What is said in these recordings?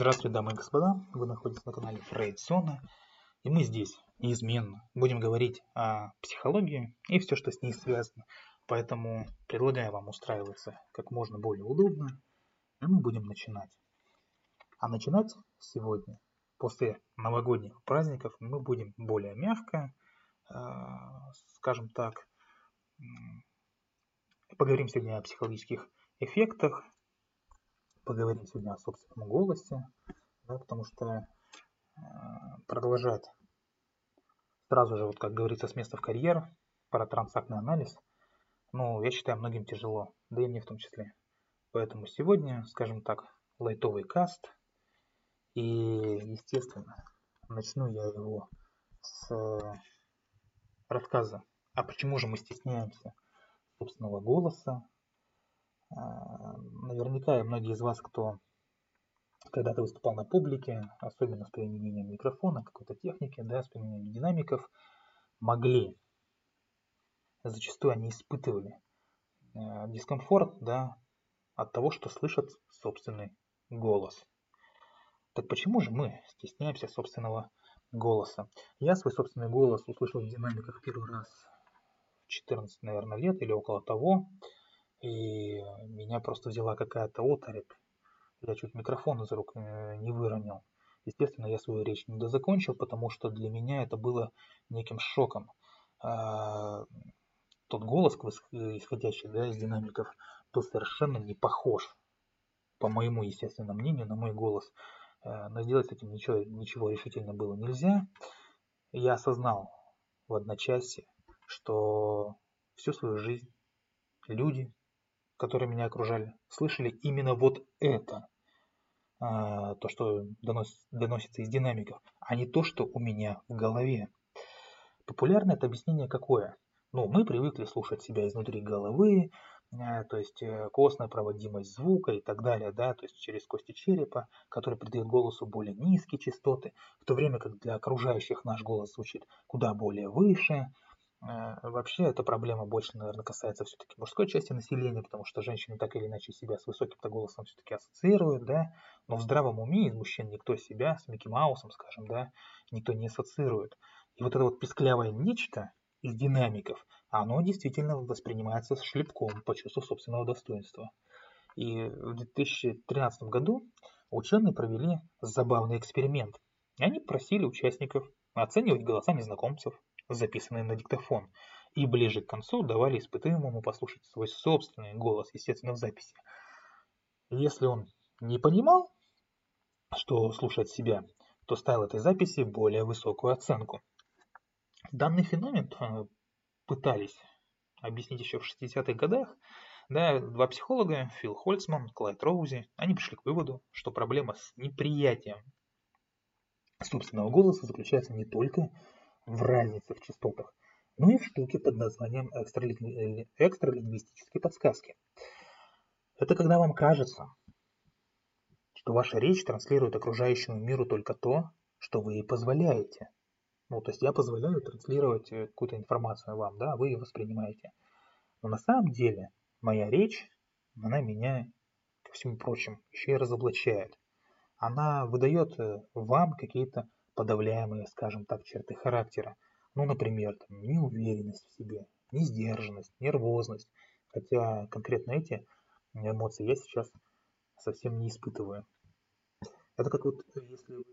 Здравствуйте, дамы и господа. Вы находитесь на канале Фрейдсона. И мы здесь неизменно будем говорить о психологии и все, что с ней связано. Поэтому предлагаю вам устраиваться как можно более удобно. И мы будем начинать. А начинать сегодня, после новогодних праздников, мы будем более мягко, э, скажем так, поговорим сегодня о психологических эффектах, поговорим сегодня о собственном голосе, да, потому что э, продолжать сразу же, вот как говорится, с места в карьер, про трансактный анализ, ну, я считаю, многим тяжело, да и мне в том числе. Поэтому сегодня, скажем так, лайтовый каст, и, естественно, начну я его с рассказа, а почему же мы стесняемся собственного голоса, наверняка многие из вас, кто когда-то выступал на публике, особенно с применением микрофона, какой-то техники, да, с применением динамиков, могли, зачастую они испытывали э, дискомфорт, да, от того, что слышат собственный голос. Так почему же мы стесняемся собственного голоса? Я свой собственный голос услышал в динамиках первый раз в 14, наверное, лет или около того и меня просто взяла какая-то оторопь. Я чуть микрофон из рук э, не выронил. Естественно, я свою речь не дозакончил, потому что для меня это было неким шоком. А, тот голос, исходящий да, из динамиков, был совершенно не похож, по моему естественному мнению, на мой голос. Э, но сделать с этим ничего, ничего решительно было нельзя. Я осознал в одночасье, что всю свою жизнь люди, которые меня окружали, слышали именно вот это, а, то, что донос, доносится из динамиков, а не то, что у меня в голове. Популярное это объяснение какое? Ну, мы привыкли слушать себя изнутри головы, э, то есть э, костная проводимость звука и так далее, да, то есть через кости черепа, который придает голосу более низкие частоты, в то время как для окружающих наш голос звучит куда более выше, вообще эта проблема больше, наверное, касается все-таки мужской части населения, потому что женщины так или иначе себя с высоким-то голосом все-таки ассоциируют, да, но в здравом уме из мужчин никто себя с Микки Маусом, скажем, да, никто не ассоциирует. И вот это вот писклявое нечто из динамиков, оно действительно воспринимается с шлепком по чувству собственного достоинства. И в 2013 году ученые провели забавный эксперимент. Они просили участников оценивать голоса незнакомцев, записанные на диктофон, и ближе к концу давали испытуемому послушать свой собственный голос, естественно, в записи. Если он не понимал, что слушать себя, то ставил этой записи более высокую оценку. Данный феномен э, пытались объяснить еще в 60-х годах. Да, два психолога, Фил Хольцман, Клайд Роузи, они пришли к выводу, что проблема с неприятием собственного голоса заключается не только в разнице в частотах, ну и в штуке под названием экстралингвистические подсказки. Это когда вам кажется, что ваша речь транслирует окружающему миру только то, что вы ей позволяете. Ну, то есть я позволяю транслировать э, какую-то информацию вам, да, вы ее воспринимаете. Но на самом деле моя речь, она меня, ко всему прочему, еще и разоблачает. Она выдает э, вам какие-то подавляемые, скажем так, черты характера. Ну, например, там, неуверенность в себе, несдержанность, нервозность. Хотя конкретно эти эмоции я сейчас совсем не испытываю. Это как вот если вы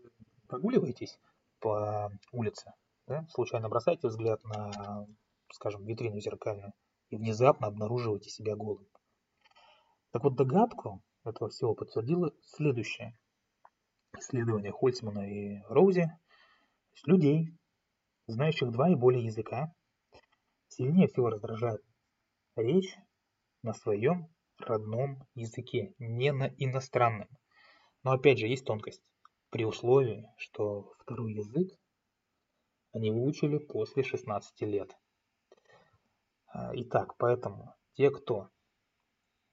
прогуливаетесь по улице, да, случайно бросаете взгляд на, скажем, витрину зеркальную и внезапно обнаруживаете себя голым. Так вот, догадку этого всего подтвердило следующее исследования Хольцмана и Роузи, людей, знающих два и более языка, сильнее всего раздражает речь на своем родном языке, не на иностранном. Но опять же есть тонкость. При условии, что второй язык они выучили после 16 лет. А, итак, поэтому те, кто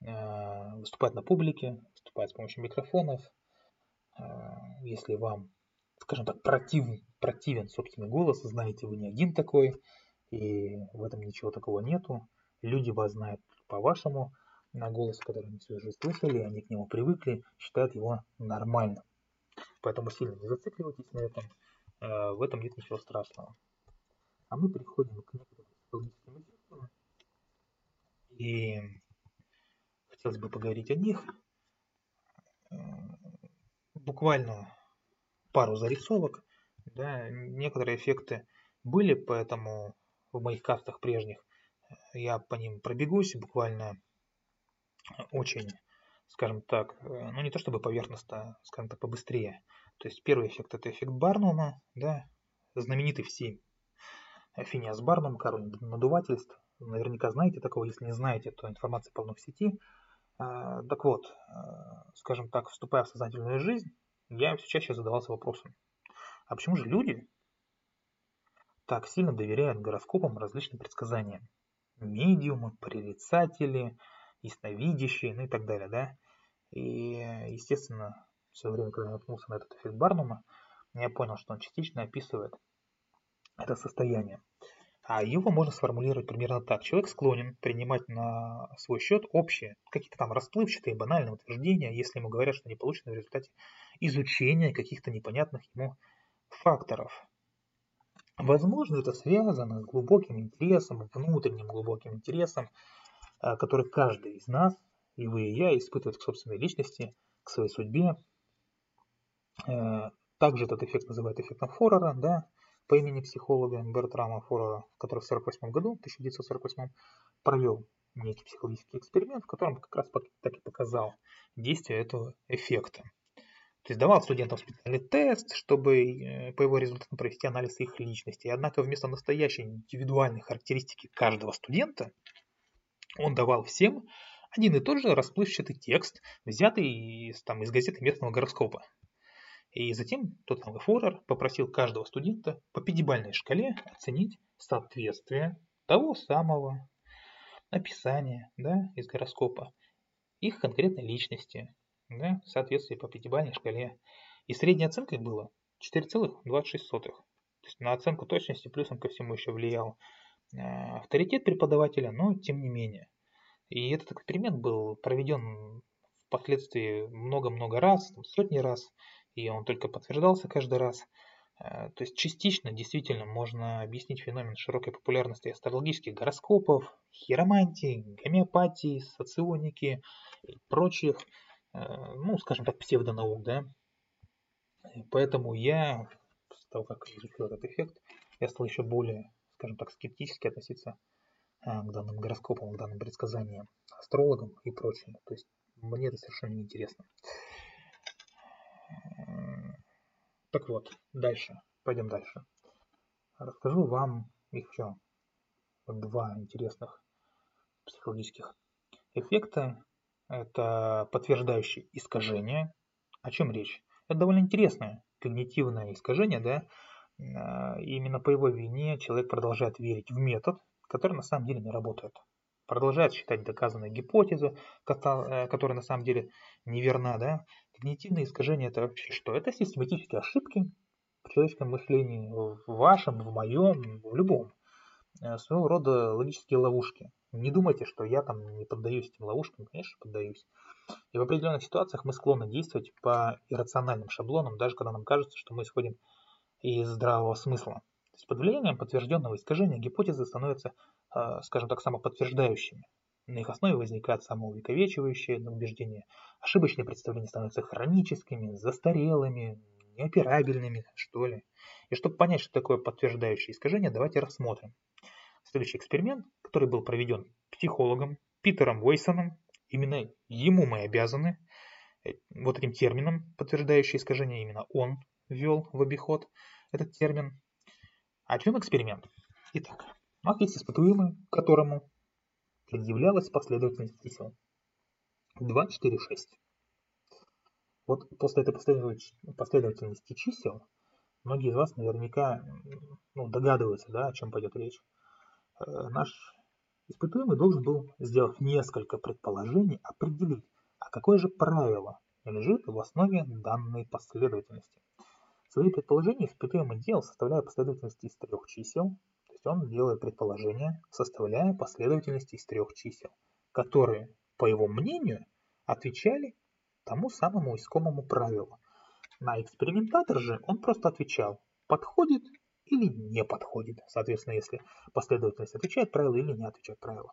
э, выступает на публике, выступает с помощью микрофонов, если вам, скажем так, противен, противен собственный голос, знаете, вы не один такой, и в этом ничего такого нету. Люди вас знают по вашему на голос, который они всю жизнь слышали, они к нему привыкли, считают его нормальным. Поэтому сильно не зацикливайтесь на этом. Э, в этом нет ничего страшного. А мы переходим к некоторым психологическим эффектам. И хотелось бы поговорить о них. Э, буквально пару зарисовок. Да, некоторые эффекты были, поэтому в моих картах прежних я по ним пробегусь буквально очень, скажем так, э, ну не то чтобы поверхностно, скажем так, побыстрее. То есть первый эффект это эффект Барнума, да, знаменитый всем. Финиас Барнум, король надувательств. Наверняка знаете такого, если не знаете, то информация полно в сети. А, так вот, э, скажем так, вступая в сознательную жизнь, я все чаще задавался вопросом, а почему же люди так сильно доверяют гороскопам различным предсказаниям? Медиумы, прорицатели, ясновидящие, ну и так далее, да. И, естественно, в свое время, когда я наткнулся на этот эффект Барнума, я понял, что он частично описывает это состояние. А его можно сформулировать примерно так. Человек склонен принимать на свой счет общие, какие-то там расплывчатые, банальные утверждения, если ему говорят, что они получены в результате изучения каких-то непонятных ему факторов. Возможно, это связано с глубоким интересом, внутренним глубоким интересом, а, который каждый из нас, и вы, и я, испытывает к собственной личности, к своей судьбе. Э, также этот эффект называют эффектом Форера, да, по имени психолога Бертрама Форера, который в 1948 году, 1948, провел некий психологический эксперимент, в котором как раз так и показал действие этого эффекта. То есть давал студентам специальный тест, чтобы э, по его результатам провести анализ их личности. Однако вместо настоящей индивидуальной характеристики каждого студента – он давал всем один и тот же расплывчатый текст, взятый из, там, из газеты местного гороскопа. И затем тот самый фурор попросил каждого студента по пятибалльной шкале оценить соответствие того самого описания да, из гороскопа их конкретной личности да, в соответствии по пятибалльной шкале. И средняя оценка была 4,26. То есть на оценку точности плюсом ко всему еще влиял Э, авторитет преподавателя, но тем не менее. И этот эксперимент был проведен впоследствии много-много раз, сотни раз, и он только подтверждался каждый раз. Э, то есть частично действительно можно объяснить феномен широкой популярности астрологических гороскопов, хиромантии, гомеопатии, соционики и прочих, э, ну, скажем так, псевдонаук, да. поэтому я, после того, как изучил этот эффект, я стал еще более скажем так, скептически относиться а, к данным гороскопам, к данным предсказаниям, астрологам и прочему. То есть мне это совершенно не интересно. Так вот, дальше. Пойдем дальше. Расскажу вам еще два интересных психологических эффекта. Это подтверждающие искажения. О чем речь? Это довольно интересное когнитивное искажение, да, и именно по его вине человек продолжает верить в метод, который на самом деле не работает. Продолжает считать доказанную гипотезу, э, которая на самом деле неверна. Да? Когнитивные искажения это вообще что? Это систематические ошибки в человеческом мышлении, в вашем, в моем, в любом. Э, своего рода логические ловушки. Не думайте, что я там не поддаюсь этим ловушкам, конечно, поддаюсь. И в определенных ситуациях мы склонны действовать по иррациональным шаблонам, даже когда нам кажется, что мы исходим и здравого смысла. То есть под влиянием подтвержденного искажения гипотезы становятся, а, скажем так, самоподтверждающими. На их основе возникает самоувековечивающее убеждение. Ошибочные представления становятся хроническими, застарелыми, неоперабельными, что ли. И чтобы понять, что такое подтверждающее искажение, давайте рассмотрим. Следующий эксперимент, который был проведен психологом Питером Уэйсоном, именно ему мы обязаны э, вот этим термином подтверждающее искажение, именно он ввел в обиход этот термин. О чем эксперимент? Итак, у нас есть испытуемый, которому предъявлялась последовательность чисел 2, 4, 6. Вот после этой последовательности чисел многие из вас наверняка ну, догадываются, да, о чем пойдет речь. Э, наш испытуемый должен был, сделать несколько предположений, определить, а какое же правило лежит в основе данной последовательности. Свои предположения испытуемый делал, составляя последовательность из трех чисел. То есть он делает предположения, составляя последовательность из трех чисел, которые, по его мнению, отвечали тому самому искомому правилу. На экспериментатор же он просто отвечал, подходит или не подходит. Соответственно, если последовательность отвечает правилу или не отвечает правилу.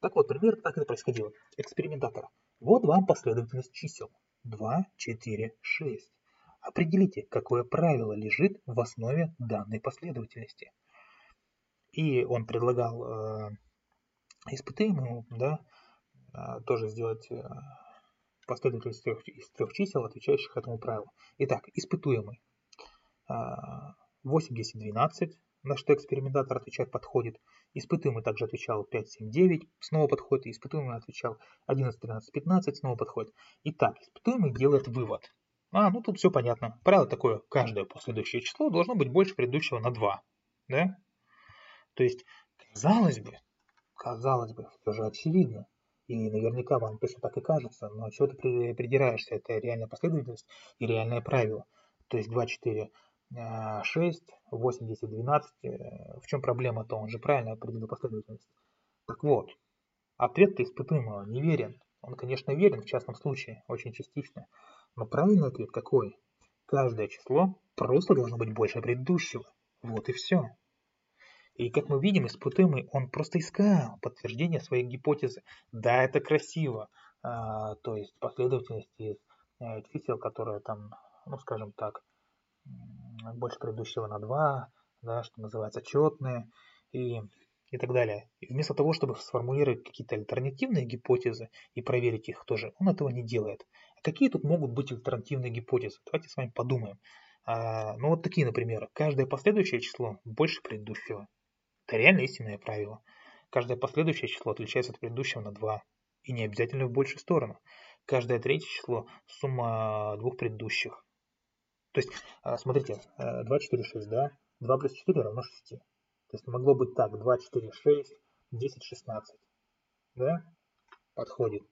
Так вот, примерно так это происходило. Экспериментатор. Вот вам последовательность чисел. 2, 4, 6. Определите, какое правило лежит в основе данной последовательности. И он предлагал э, испытуемому да, э, тоже сделать э, последовательность трех, из трех чисел, отвечающих этому правилу. Итак, испытуемый. Э, 8, 10, 12, на что экспериментатор отвечает подходит. Испытуемый также отвечал 5, 7, 9, снова подходит. Испытуемый отвечал 11, 13, 15, снова подходит. Итак, испытуемый делает вывод. А, ну тут все понятно. Правило такое, каждое последующее число должно быть больше предыдущего на 2. Да? То есть, казалось бы, казалось бы, все же очевидно. И наверняка вам точно так и кажется, но чего ты придираешься, это реальная последовательность и реальное правило. То есть 2, 4, 6, 8, 10, 12. В чем проблема-то? Он же правильно определил последовательность. Так вот, ответ-то испытуемого не верен. Он, конечно, верен в частном случае, очень частично. Но правильный ответ какой? Каждое число просто должно быть больше предыдущего. Вот и все. И как мы видим, испытуемый, он просто искал подтверждение своей гипотезы. Да, это красиво. А, то есть последовательность из э, чисел, которые там, ну скажем так, больше предыдущего на 2, да, что называется, четные и, и так далее. И вместо того, чтобы сформулировать какие-то альтернативные гипотезы и проверить их тоже, он этого не делает. А какие тут могут быть альтернативные гипотезы? Давайте с вами подумаем. А, ну вот такие, например, каждое последующее число больше предыдущего. Это реально истинное правило. Каждое последующее число отличается от предыдущего на 2. И не обязательно в большую сторону. Каждое третье число – сумма двух предыдущих. То есть, а, смотрите, 2, 4, 6, да? 2 плюс 4 равно 6. То есть могло быть так, 2, 4, 6, 10, 16. Да? Подходит.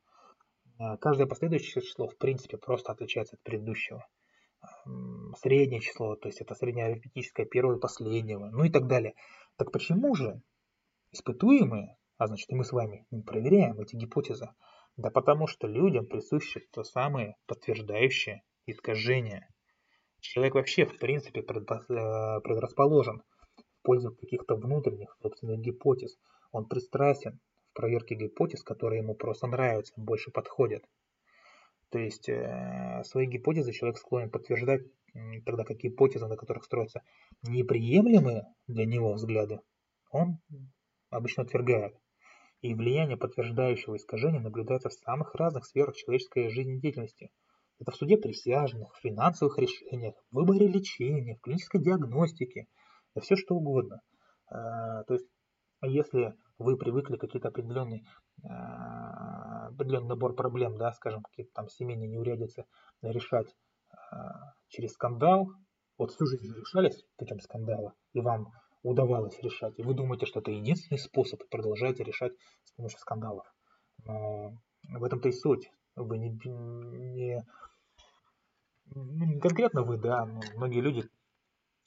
А, каждое последующее число, в принципе, просто отличается от предыдущего. Среднее число, то есть это среднее арифметическое первого и последнего, ну и так далее. Так почему же испытуемые, а значит и мы с вами не проверяем эти гипотезы? Да потому что людям присущи то самое подтверждающее искажение. Человек вообще, в принципе, э, предрасположен в пользу каких-то внутренних собственных гипотез. Он пристрастен в проверке гипотез, которые ему просто нравятся, больше подходят. То есть э, свои гипотезы человек склонен подтверждать, тогда как гипотезы, на которых строятся неприемлемые для него взгляды, он обычно отвергает. И влияние подтверждающего искажения наблюдается в самых разных сферах человеческой жизнедеятельности – это в суде присяжных, в финансовых решениях, в выборе лечения, в клинической диагностике, да все что угодно. А, то есть, если вы привыкли какие-то определенные а, определенный набор проблем, да, скажем, какие-то там семейные неурядицы решать а, через скандал, вот всю жизнь решались путем скандала, и вам удавалось решать, и вы думаете, что это единственный способ, и продолжаете решать с помощью скандалов. Но в этом-то и суть. Вы не, не ну, не конкретно вы, да, но многие люди,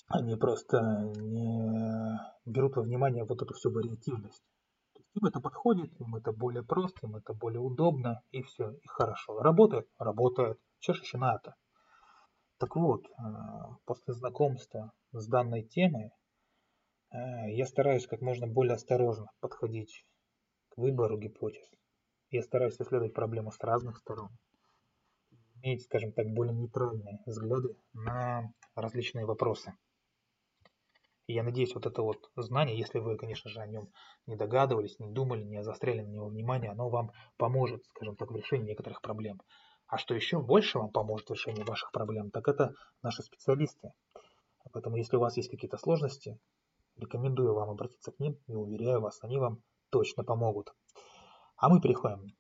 они просто не берут во внимание вот эту всю вариативность. Им это подходит, им это более просто, им это более удобно, и все, и хорошо. Работает? Работает. Че ж еще надо? Так вот, э, после знакомства с данной темой, э, я стараюсь как можно более осторожно подходить к выбору гипотез. Я стараюсь исследовать проблему с разных сторон иметь, скажем так, более нейтральные взгляды на различные вопросы. И я надеюсь, вот это вот знание, если вы, конечно же, о нем не догадывались, не думали, не заостряли на него внимание, оно вам поможет, скажем так, в решении некоторых проблем. А что еще больше вам поможет в решении ваших проблем, так это наши специалисты. Поэтому, если у вас есть какие-то сложности, рекомендую вам обратиться к ним и уверяю вас, они вам точно помогут. А мы переходим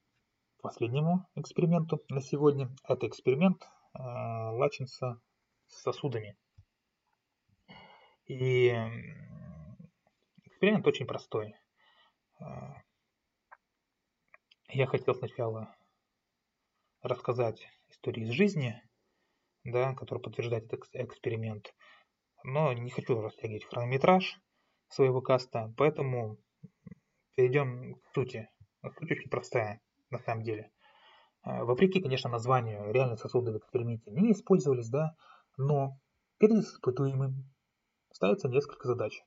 последнему эксперименту на сегодня. Это эксперимент э, Лачинса с сосудами. И эксперимент очень простой. Э, я хотел сначала рассказать историю из жизни, да, которая подтверждает этот эксперимент, но не хочу растягивать хронометраж своего каста, поэтому перейдем к сути. Суть очень простая на самом деле. Э, вопреки, конечно, названию реальные сосуды в эксперименте не использовались, да, Но перед испытуемым ставится несколько задач.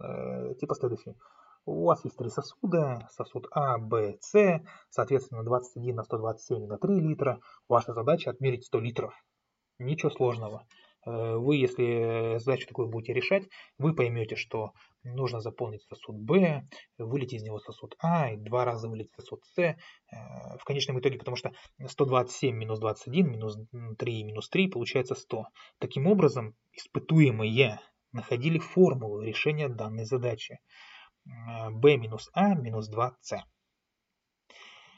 Э, типа следующий. У вас есть три сосуда, сосуд А, Б, С, соответственно 21 на 127 на 3 литра. Ваша задача отмерить 100 литров. Ничего сложного. Э, вы, если задачу такую будете решать, вы поймете, что нужно заполнить сосуд Б, вылить из него сосуд А, и два раза вылить сосуд С. Э, в конечном итоге, потому что 127 минус 21, минус 3 минус 3 получается 100. Таким образом, испытуемые находили формулу решения данной задачи. Э, B минус А минус 2С.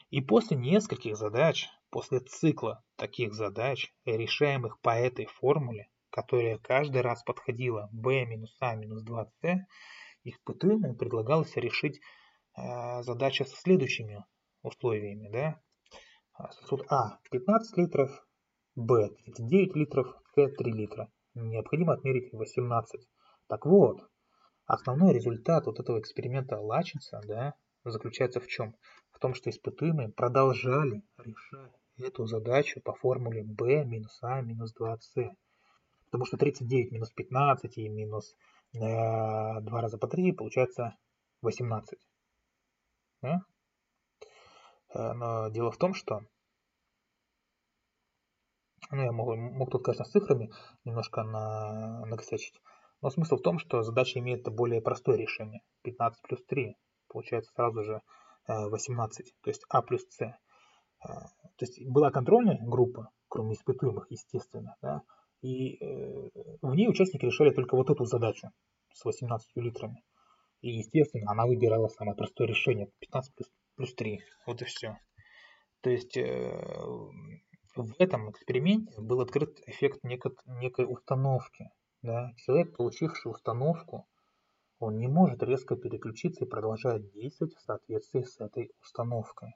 И после нескольких задач, после цикла таких задач, решаемых по этой формуле, которая каждый раз подходила b минус a минус 2c, испытуемому предлагалось решить э, задачу со следующими условиями. Да? Сосуд А 15 литров, Б 39 литров, С 3 литра. Необходимо отмерить 18. Так вот, основной результат вот этого эксперимента Лачинса да, заключается в чем? В том, что испытуемые продолжали решать эту задачу по формуле b минус a минус 2c. Потому что 39 минус 15 и минус э, 2 раза по 3 получается 18. Да? Э, но дело в том, что ну, я мог, мог тут, конечно, с цифрами немножко на, накосячить. Но смысл в том, что задача имеет более простое решение. 15 плюс 3 получается сразу же 18, э, то есть А плюс С. Э, то есть была контрольная группа, кроме испытуемых, естественно, да, и э, в ней участники решали только вот эту задачу с 18 литрами. И, естественно, она выбирала самое простое решение. 15 плюс, плюс 3. Вот и все. То есть э, в этом эксперименте был открыт эффект некой, некой установки. Да? Человек, получивший установку, он не может резко переключиться и продолжать действовать в соответствии с этой установкой.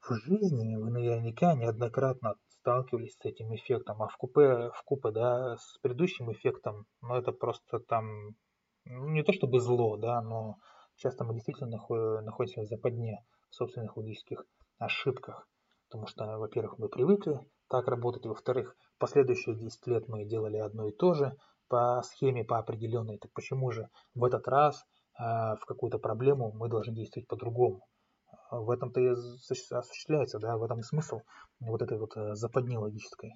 В жизни вы наверняка неоднократно сталкивались с этим эффектом, а в купе, в купе, да, с предыдущим эффектом, ну, это просто там, ну, не то чтобы зло, да, но часто мы действительно находимся в западне, в собственных логических ошибках, потому что, во-первых, мы привыкли так работать, во-вторых, последующие 10 лет мы делали одно и то же по схеме, по определенной, так почему же в этот раз э, в какую-то проблему мы должны действовать по-другому? В этом-то и осуществляется, да, в этом и смысл вот этой вот э, западни логической.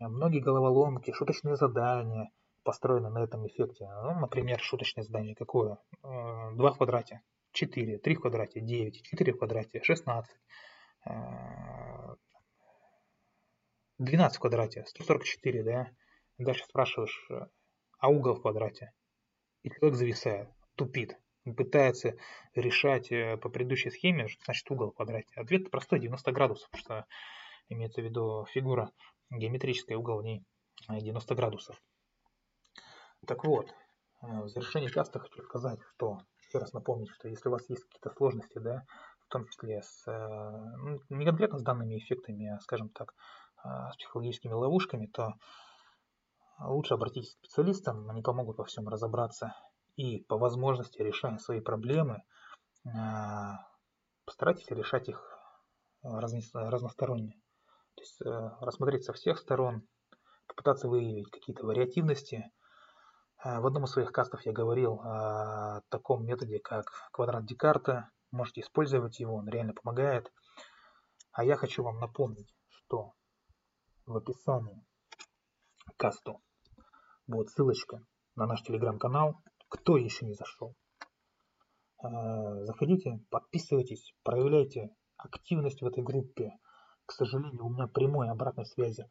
Многие головоломки, шуточные задания построены на этом эффекте. Ну, например, шуточное задание какое? 2 э, в квадрате, 4, 3 в квадрате, 9, 4 в квадрате, 16, 12 э, в квадрате, 144, да? Дальше спрашиваешь, а угол в квадрате? И человек зависает, тупит пытается решать э, по предыдущей схеме, значит угол в квадрате. Ответ простой, 90 градусов, что имеется в виду фигура геометрическая, угол в ней 90 градусов. Так вот, э, в завершении каста хочу сказать, что, еще раз напомнить, что если у вас есть какие-то сложности, да, в том числе с, э, ну, не конкретно с данными эффектами, а, скажем так, с психологическими ловушками, то лучше обратитесь к специалистам, они помогут во всем разобраться и по возможности решая свои проблемы, а, постарайтесь решать их разносторонне. То есть э, рассмотреть со всех сторон, попытаться выявить какие-то вариативности. А, в одном из своих кастов я говорил о таком методе, как квадрат Декарта. Можете использовать его, он реально помогает. А я хочу вам напомнить, что в описании к касту будет ссылочка на наш телеграм-канал, кто еще не зашел. А, заходите, подписывайтесь, проявляйте активность в этой группе. К сожалению, у меня прямой обратной связи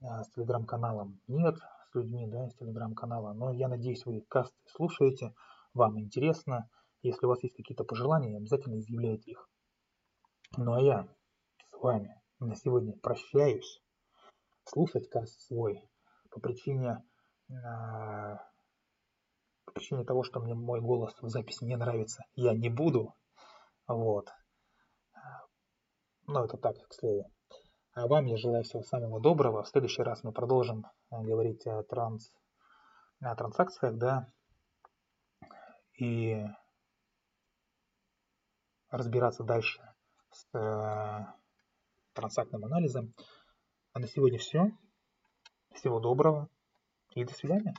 а, с телеграм-каналом нет, с людьми да, из телеграм-канала, но я надеюсь, вы касты слушаете, вам интересно. Если у вас есть какие-то пожелания, обязательно изъявляйте их. Ну а я с вами на сегодня прощаюсь. Слушать каст свой по причине а, причине того, что мне мой голос в записи не нравится, я не буду. Вот. Ну, это так, к слову. А вам я желаю всего самого доброго. В следующий раз мы продолжим э, говорить о, транс... о транзакциях, да, и разбираться дальше с э, транзактным анализом. А на сегодня все. Всего доброго и до свидания.